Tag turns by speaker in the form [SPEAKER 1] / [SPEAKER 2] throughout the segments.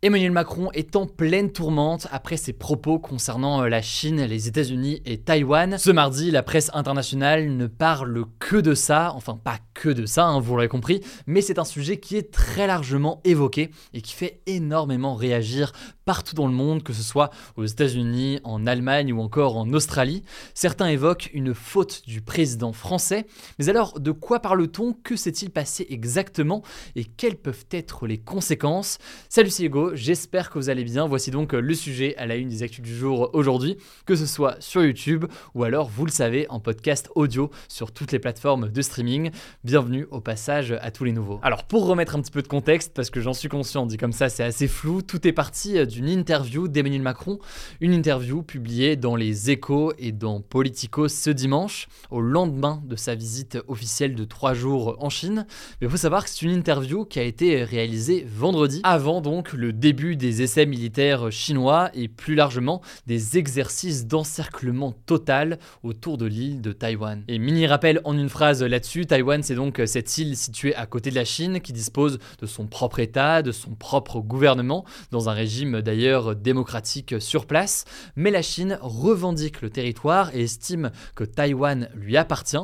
[SPEAKER 1] Emmanuel Macron est en pleine tourmente après ses propos concernant euh, la Chine, les États-Unis et Taïwan. Ce mardi, la presse internationale ne parle que de ça, enfin pas que de ça, hein, vous l'aurez compris, mais c'est un sujet qui est très largement évoqué et qui fait énormément réagir partout dans le monde, que ce soit aux États-Unis, en Allemagne ou encore en Australie. Certains évoquent une faute du président français. Mais alors, de quoi parle-t-on? Que s'est-il passé exactement? Et quelles peuvent être les conséquences? Salut, c'est Hugo, j'espère que vous allez bien. Voici donc le sujet à la une des actus du jour aujourd'hui, que ce soit sur YouTube ou alors, vous le savez, en podcast audio sur toutes les plateformes de streaming. Bienvenue au passage à tous les nouveaux. Alors, pour remettre un petit peu de contexte, parce que j'en suis conscient, dit comme ça, c'est assez flou, tout est parti du une interview d'Emmanuel Macron, une interview publiée dans les échos et dans Politico ce dimanche, au lendemain de sa visite officielle de trois jours en Chine. Mais il faut savoir que c'est une interview qui a été réalisée vendredi, avant donc le début des essais militaires chinois et plus largement des exercices d'encerclement total autour de l'île de Taïwan. Et mini rappel en une phrase là-dessus, Taïwan c'est donc cette île située à côté de la Chine qui dispose de son propre État, de son propre gouvernement, dans un régime d'ailleurs démocratique sur place, mais la Chine revendique le territoire et estime que Taïwan lui appartient.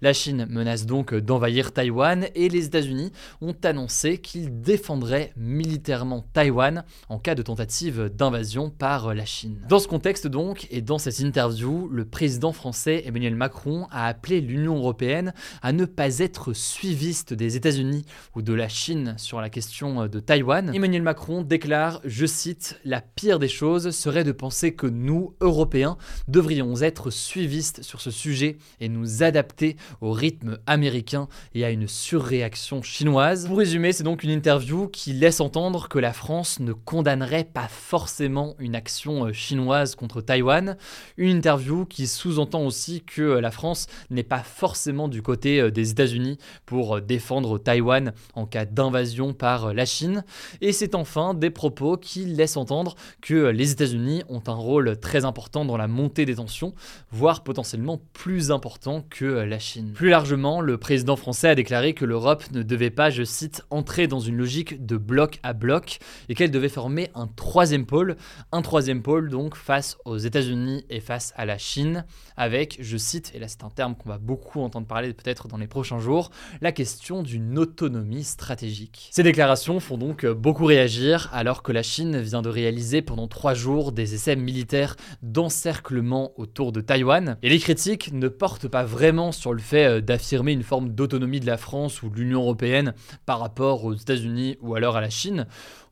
[SPEAKER 1] La Chine menace donc d'envahir Taïwan et les États-Unis ont annoncé qu'ils défendraient militairement Taïwan en cas de tentative d'invasion par la Chine. Dans ce contexte donc, et dans cette interview, le président français Emmanuel Macron a appelé l'Union européenne à ne pas être suiviste des États-Unis ou de la Chine sur la question de Taïwan. Emmanuel Macron déclare, je cite, la pire des choses serait de penser que nous, Européens, devrions être suivistes sur ce sujet et nous adapter au rythme américain et à une surréaction chinoise. Pour résumer, c'est donc une interview qui laisse entendre que la France ne condamnerait pas forcément une action euh, chinoise contre Taïwan. Une interview qui sous-entend aussi que euh, la France n'est pas forcément du côté euh, des États-Unis pour défendre Taïwan en cas d'invasion par la Chine. Et c'est enfin des propos qui laissent entendre que les États-Unis ont un rôle très important dans la montée des tensions, voire potentiellement plus important que la Chine. Plus largement, le président français a déclaré que l'Europe ne devait pas, je cite, entrer dans une logique de bloc à bloc et qu'elle devait former un troisième pôle, un troisième pôle donc face aux États-Unis et face à la Chine, avec, je cite, et là c'est un terme qu'on va beaucoup entendre parler peut-être dans les prochains jours, la question d'une autonomie stratégique. Ces déclarations font donc beaucoup réagir alors que la Chine vient de réaliser pendant trois jours des essais militaires d'encerclement autour de Taïwan. Et les critiques ne portent pas vraiment sur le fait euh, d'affirmer une forme d'autonomie de la France ou de l'Union européenne par rapport aux États-Unis ou alors à la Chine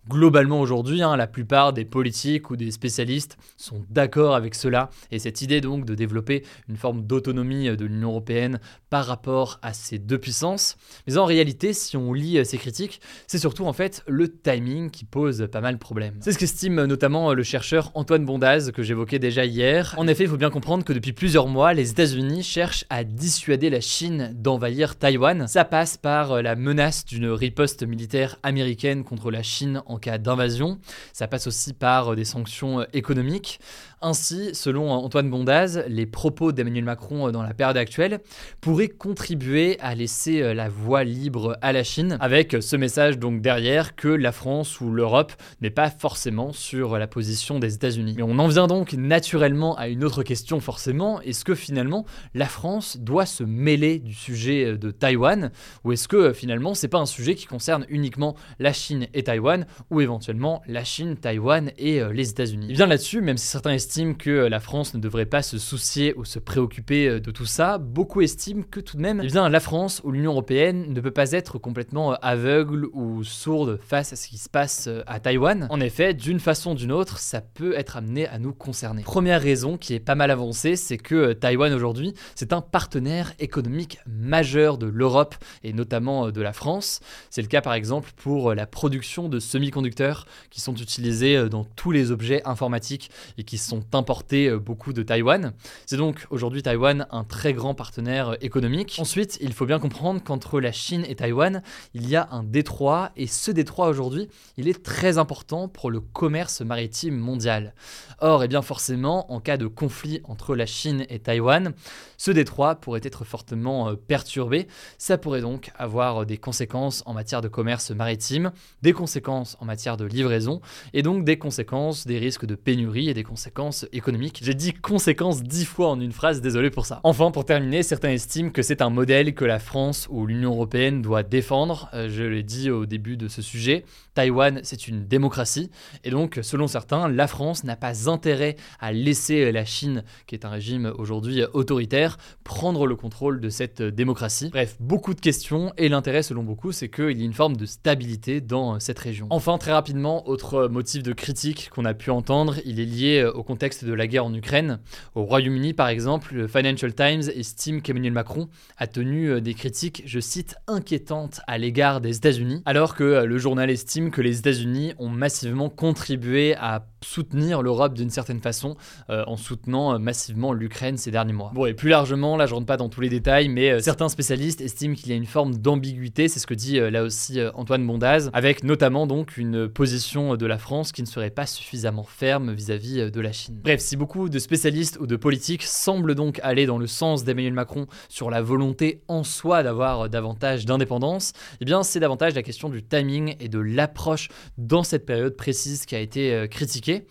[SPEAKER 1] globalement aujourd'hui, hein, la plupart des politiques ou des spécialistes sont d'accord avec cela. Et cette idée donc de développer une forme d'autonomie de l'Union européenne par rapport à ces deux puissances. Mais en réalité, si on lit euh, ces critiques, c'est surtout en fait le timing qui pose pas mal de problèmes. C'est ce qu'estime notamment le chercheur Antoine Bondaz que j'évoquais déjà hier. En effet, il faut bien comprendre que depuis plusieurs mois, les États-Unis cherchent à dissuader la Chine d'envahir Taïwan. Ça passe par euh, la menace d'une riposte militaire américaine contre la Chine en cas d'invasion. Ça passe aussi par euh, des sanctions économiques. Ainsi, selon Antoine Bondaz, les propos d'Emmanuel Macron dans la période actuelle pourraient contribuer à laisser euh, la voie libre à la Chine, avec ce message donc derrière que la France ou l'Europe n'est pas forcément sur la position des États-Unis. Mais on en vient donc naturellement à une autre question forcément, est-ce que finalement la France doit se mêler du sujet de Taïwan? Ou est-ce que finalement c'est pas un sujet qui concerne uniquement la Chine et Taïwan? Ou éventuellement la Chine, Taïwan et euh, les États-Unis. Bien là-dessus, même si certains estiment que euh, la France ne devrait pas se soucier ou se préoccuper de tout ça, beaucoup estiment que tout de même, eh bien, la France ou l'Union européenne ne peut pas être complètement aveugle ou sourde face à ce qui se passe à Taïwan. En effet, d'une façon ou d'une autre, ça peut être amené à nous concerner. Première raison qui est pas mal avancée, c'est que Taïwan aujourd'hui, c'est un partenaire économique majeur de l'Europe et notamment de la France. C'est le cas par exemple pour la production de semi-conducteurs qui sont utilisés dans tous les objets informatiques et qui sont importés beaucoup de Taïwan. C'est donc aujourd'hui Taïwan un très grand partenaire économique. Ensuite, il faut bien comprendre qu'entre la Chine et Taïwan, il y a un détroit et ce détroit aujourd'hui, il est très important pour le commerce maritime mondial. Or, eh bien forcément, en cas de conflit entre la Chine et Taïwan, ce détroit pourrait être fortement perturbé. Ça pourrait donc avoir des conséquences en matière de commerce maritime, des conséquences en matière de livraison, et donc des conséquences, des risques de pénurie et des conséquences économiques. J'ai dit conséquences dix fois en une phrase, désolé pour ça. Enfin, pour terminer, certains estiment que c'est un modèle que la France ou l'Union européenne doit défendre. Euh, je l'ai dit au début de ce sujet, Taïwan, c'est une démocratie, et donc, selon certains, la France n'a pas intérêt à laisser la Chine, qui est un régime aujourd'hui autoritaire, prendre le contrôle de cette démocratie. Bref, beaucoup de questions, et l'intérêt, selon beaucoup, c'est qu'il y ait une forme de stabilité dans cette région. Très rapidement, autre motif de critique qu'on a pu entendre, il est lié au contexte de la guerre en Ukraine. Au Royaume-Uni, par exemple, le Financial Times estime qu'Emmanuel Macron a tenu des critiques, je cite, inquiétantes à l'égard des États-Unis, alors que le journal estime que les États-Unis ont massivement contribué à soutenir l'Europe d'une certaine façon euh, en soutenant euh, massivement l'Ukraine ces derniers mois. Bon, et plus largement, là je rentre pas dans tous les détails, mais euh, certains spécialistes estiment qu'il y a une forme d'ambiguïté, c'est ce que dit là aussi Antoine Bondaz, avec notamment donc une position de la France qui ne serait pas suffisamment ferme vis-à-vis de la Chine. Bref, si beaucoup de spécialistes ou de politiques semblent donc aller dans le sens d'Emmanuel Macron sur la volonté en soi d'avoir davantage d'indépendance, eh bien c'est davantage la question du timing et de l'approche dans cette période précise qui a été critiquée.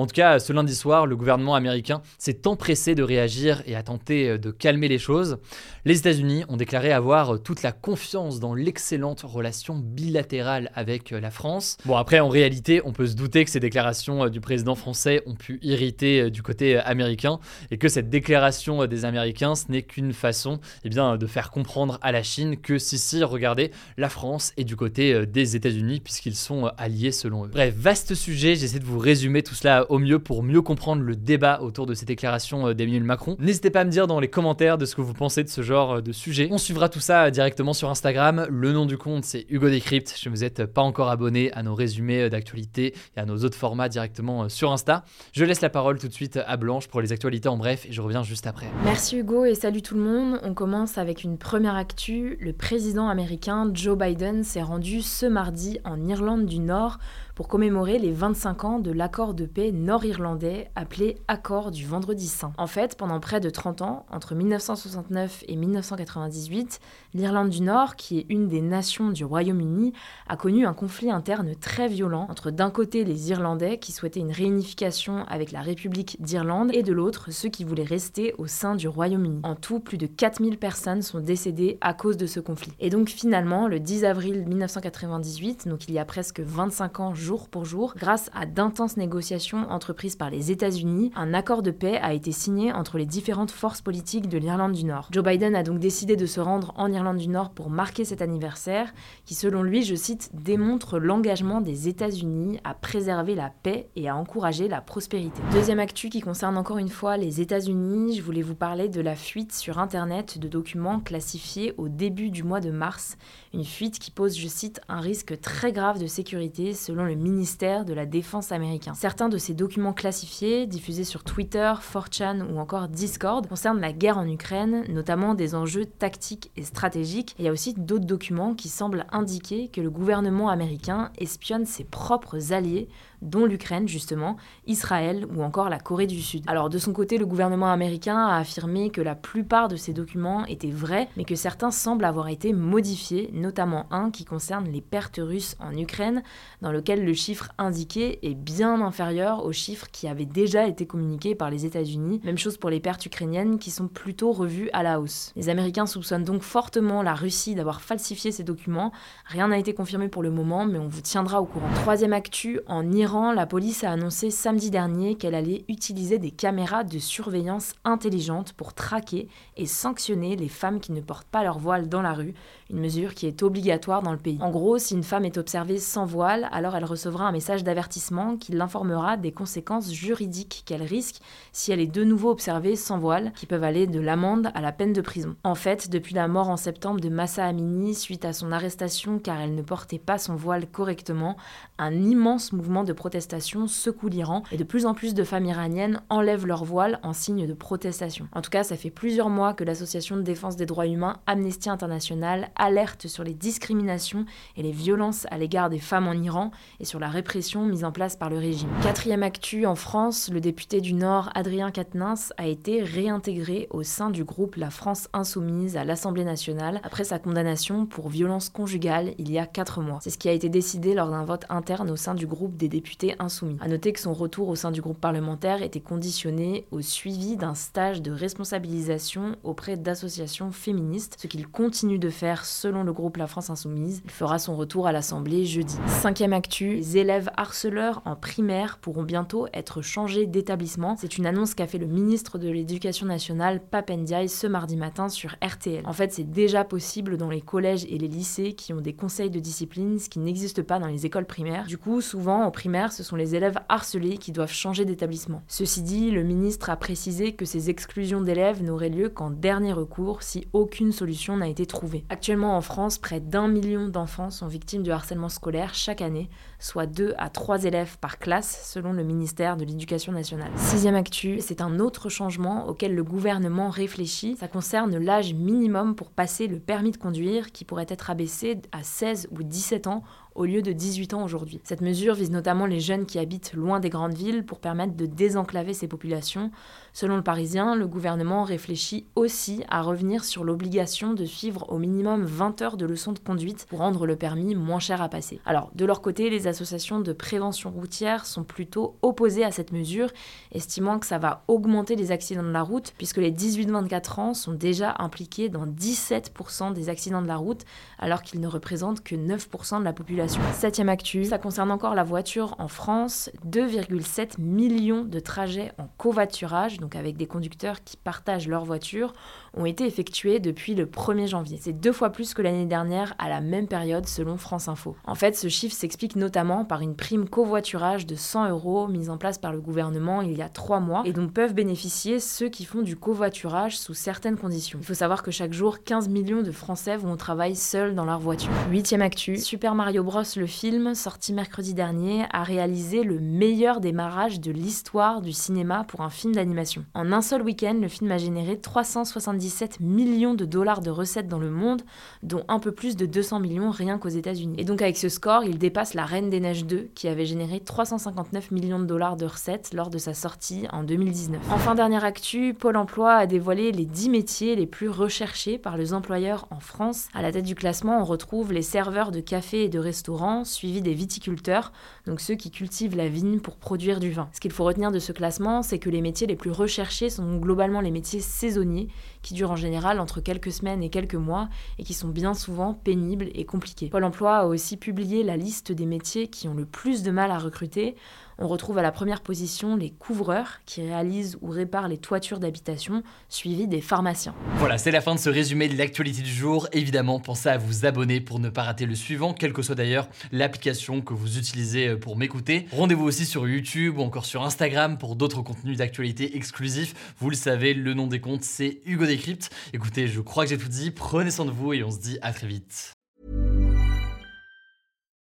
[SPEAKER 1] En tout cas, ce lundi soir, le gouvernement américain s'est empressé de réagir et a tenté euh, de calmer les choses. Les États-Unis ont déclaré avoir euh, toute la confiance dans l'excellente relation bilatérale avec euh, la France. Bon, après, en réalité, on peut se douter que ces déclarations du président français ont pu irriter du côté américain et que cette déclaration des Américains, ce n'est qu'une façon eh bien, de faire comprendre à la Chine que si, si, regardez, la France est du côté des États-Unis puisqu'ils sont alliés selon eux. Bref, vaste sujet, j'essaie de vous résumer tout cela au mieux pour mieux comprendre le débat autour de ces déclarations euh, d'Emmanuel Macron. N'hésitez pas à me dire dans les commentaires de ce que vous pensez de ce genre euh, de sujet. On suivra tout ça euh, directement sur Instagram. Le nom du compte c'est Hugo Décrypte. Si vous n'êtes pas encore abonné à nos résumés d'actualité et à nos autres formats directement sur Insta, je laisse la parole tout de suite à Blanche pour les actualités en bref et je reviens juste après.
[SPEAKER 2] Merci Hugo et salut tout le monde. On commence avec une première actu. Le président américain Joe Biden s'est rendu ce mardi en Irlande du Nord pour commémorer les 25 ans de l'accord de paix nord-irlandais appelé Accord du Vendredi Saint. En fait, pendant près de 30 ans, entre 1969 et 1998, l'Irlande du Nord, qui est une des nations du Royaume-Uni, a connu un conflit interne très violent entre d'un côté les Irlandais qui souhaitaient une réunification avec la République d'Irlande et de l'autre ceux qui voulaient rester au sein du Royaume-Uni. En tout, plus de 4000 personnes sont décédées à cause de ce conflit. Et donc finalement, le 10 avril 1998, donc il y a presque 25 ans jour pour jour, grâce à d'intenses négociations entreprises par les États-Unis, un accord de paix a été signé entre les différentes forces politiques de l'Irlande du Nord. Joe Biden a donc décidé de se rendre en Irlande du Nord pour marquer cet anniversaire, qui selon lui, je cite, démontre l'engagement des États-Unis à préserver la paix et à encourager la prospérité. Deuxième actu qui concerne encore une fois les États-Unis, je voulais vous parler de la fuite sur Internet de documents classifiés au début du mois de mars, une fuite qui pose, je cite, un risque très grave de sécurité selon le ministère de la Défense américain. Certains de ces documents classifiés, diffusés sur Twitter, 4chan ou encore Discord, concernent la guerre en Ukraine, notamment des enjeux tactiques et stratégiques. il y a aussi d'autres documents qui semblent indiquer que le gouvernement américain espionne ses propres alliés dont l'Ukraine justement, Israël ou encore la Corée du Sud. Alors de son côté, le gouvernement américain a affirmé que la plupart de ces documents étaient vrais, mais que certains semblent avoir été modifiés, notamment un qui concerne les pertes russes en Ukraine, dans lequel le chiffre indiqué est bien inférieur au chiffre qui avait déjà été communiqué par les États-Unis. Même chose pour les pertes ukrainiennes qui sont plutôt revues à la hausse. Les Américains soupçonnent donc fortement la Russie d'avoir falsifié ces documents. Rien n'a été confirmé pour le moment, mais on vous tiendra au courant. Troisième actu, en Iran, la police a annoncé samedi dernier qu'elle allait utiliser des caméras de surveillance intelligentes pour traquer et sanctionner les femmes qui ne portent pas leur voile dans la rue, une mesure qui est obligatoire dans le pays. En gros, si une femme est observée sans voile, alors elle recevra un message d'avertissement qui l'informera des conséquences juridiques qu'elle risque si elle est de nouveau observée sans voile, qui peuvent aller de l'amende à la peine de prison. En fait, depuis la mort en septembre de Massa Amini suite à son arrestation car elle ne portait pas son voile correctement, un immense mouvement de protestation secoue l'Iran et de plus en plus de femmes iraniennes enlèvent leur voile en signe de protestation. En tout cas, ça fait plusieurs mois que l'association de défense des droits humains Amnesty International alerte sur les discriminations et les violences à l'égard des femmes en Iran et sur la répression mise en place par le régime. Quatrième actu, en France, le député du Nord Adrien Quatennens a été réintégré au sein du groupe La France Insoumise à l'Assemblée nationale après sa condamnation pour violence conjugale il y a 4 mois. C'est ce qui a été décidé lors d'un vote interne au sein du groupe des députés insoumis. A noter que son retour au sein du groupe parlementaire était conditionné au suivi d'un stage de responsabilisation auprès d'associations féministes, ce qu'il continue de faire selon le groupe La France Insoumise. Il fera son retour à l'Assemblée jeudi. Cinquième actu, les élèves harceleurs en primaire pourront bientôt être changés d'établissement. C'est une annonce qu'a fait le ministre de l'Éducation nationale, Papendiaï, ce mardi matin sur RTL. En fait, c'est déjà possible dans les collèges et les lycées qui ont des conseils de discipline, ce qui n'existe pas dans les écoles primaires. Du coup, souvent, en primaire, ce sont les élèves harcelés qui doivent changer d'établissement. Ceci dit, le ministre a précisé que ces exclusions d'élèves n'auraient lieu qu'en dernier recours si aucune solution n'a été trouvée. Actuellement en France, près d'un million d'enfants sont victimes de harcèlement scolaire chaque année, soit 2 à 3 élèves par classe selon le ministère de l'Éducation nationale. Sixième actu, c'est un autre changement auquel le gouvernement réfléchit. Ça concerne l'âge minimum pour passer le permis de conduire qui pourrait être abaissé à 16 ou 17 ans au lieu de 18 ans aujourd'hui. Cette mesure vise notamment les jeunes qui habitent loin des grandes villes pour permettre de désenclaver ces populations. Selon le Parisien, le gouvernement réfléchit aussi à revenir sur l'obligation de suivre au minimum 20 heures de leçons de conduite pour rendre le permis moins cher à passer. Alors, de leur côté, les associations de prévention routière sont plutôt opposées à cette mesure, estimant que ça va augmenter les accidents de la route, puisque les 18-24 ans sont déjà impliqués dans 17% des accidents de la route, alors qu'ils ne représentent que 9% de la population. Septième actu, ça concerne encore la voiture en France, 2,7 millions de trajets en covoiturage, donc avec des conducteurs qui partagent leur voiture, ont été effectués depuis le 1er janvier. C'est deux fois plus que l'année dernière à la même période selon France Info. En fait, ce chiffre s'explique notamment par une prime covoiturage de 100 euros mise en place par le gouvernement il y a trois mois et dont peuvent bénéficier ceux qui font du covoiturage sous certaines conditions. Il faut savoir que chaque jour, 15 millions de Français vont au travail seuls dans leur voiture. Huitième actu, Super Mario Bros, le film, sorti mercredi dernier, a réalisé le meilleur démarrage de l'histoire du cinéma pour un film d'animation. En un seul week-end, le film a généré 377 millions de dollars de recettes dans le monde, dont un peu plus de 200 millions rien qu'aux États-Unis. Et donc avec ce score, il dépasse La Reine des Neiges 2, qui avait généré 359 millions de dollars de recettes lors de sa sortie en 2019. Enfin, dernière actu, Pôle emploi a dévoilé les 10 métiers les plus recherchés par les employeurs en France. À la tête du classement, on retrouve les serveurs de café et de restaurants, suivis des viticulteurs, donc ceux qui cultivent la vigne pour produire du vin. Ce qu'il faut retenir de ce classement, c'est que les métiers les plus recherchés sont globalement les métiers saisonniers, qui durent en général entre quelques semaines et quelques mois, et qui sont bien souvent pénibles et compliqués. Pôle emploi a aussi publié la liste des métiers qui ont le plus de mal à recruter. On retrouve à la première position les couvreurs qui réalisent ou réparent les toitures d'habitation, suivis des pharmaciens.
[SPEAKER 1] Voilà, c'est la fin de ce résumé de l'actualité du jour. Évidemment, pensez à vous abonner pour ne pas rater le suivant, quelle que soit d'ailleurs l'application que vous utilisez pour m'écouter. Rendez-vous aussi sur YouTube ou encore sur Instagram pour d'autres contenus d'actualité exclusifs. Vous le savez, le nom des comptes, c'est Hugo Décrypte. Écoutez, je crois que j'ai tout dit. Prenez soin de vous et on se dit à très vite.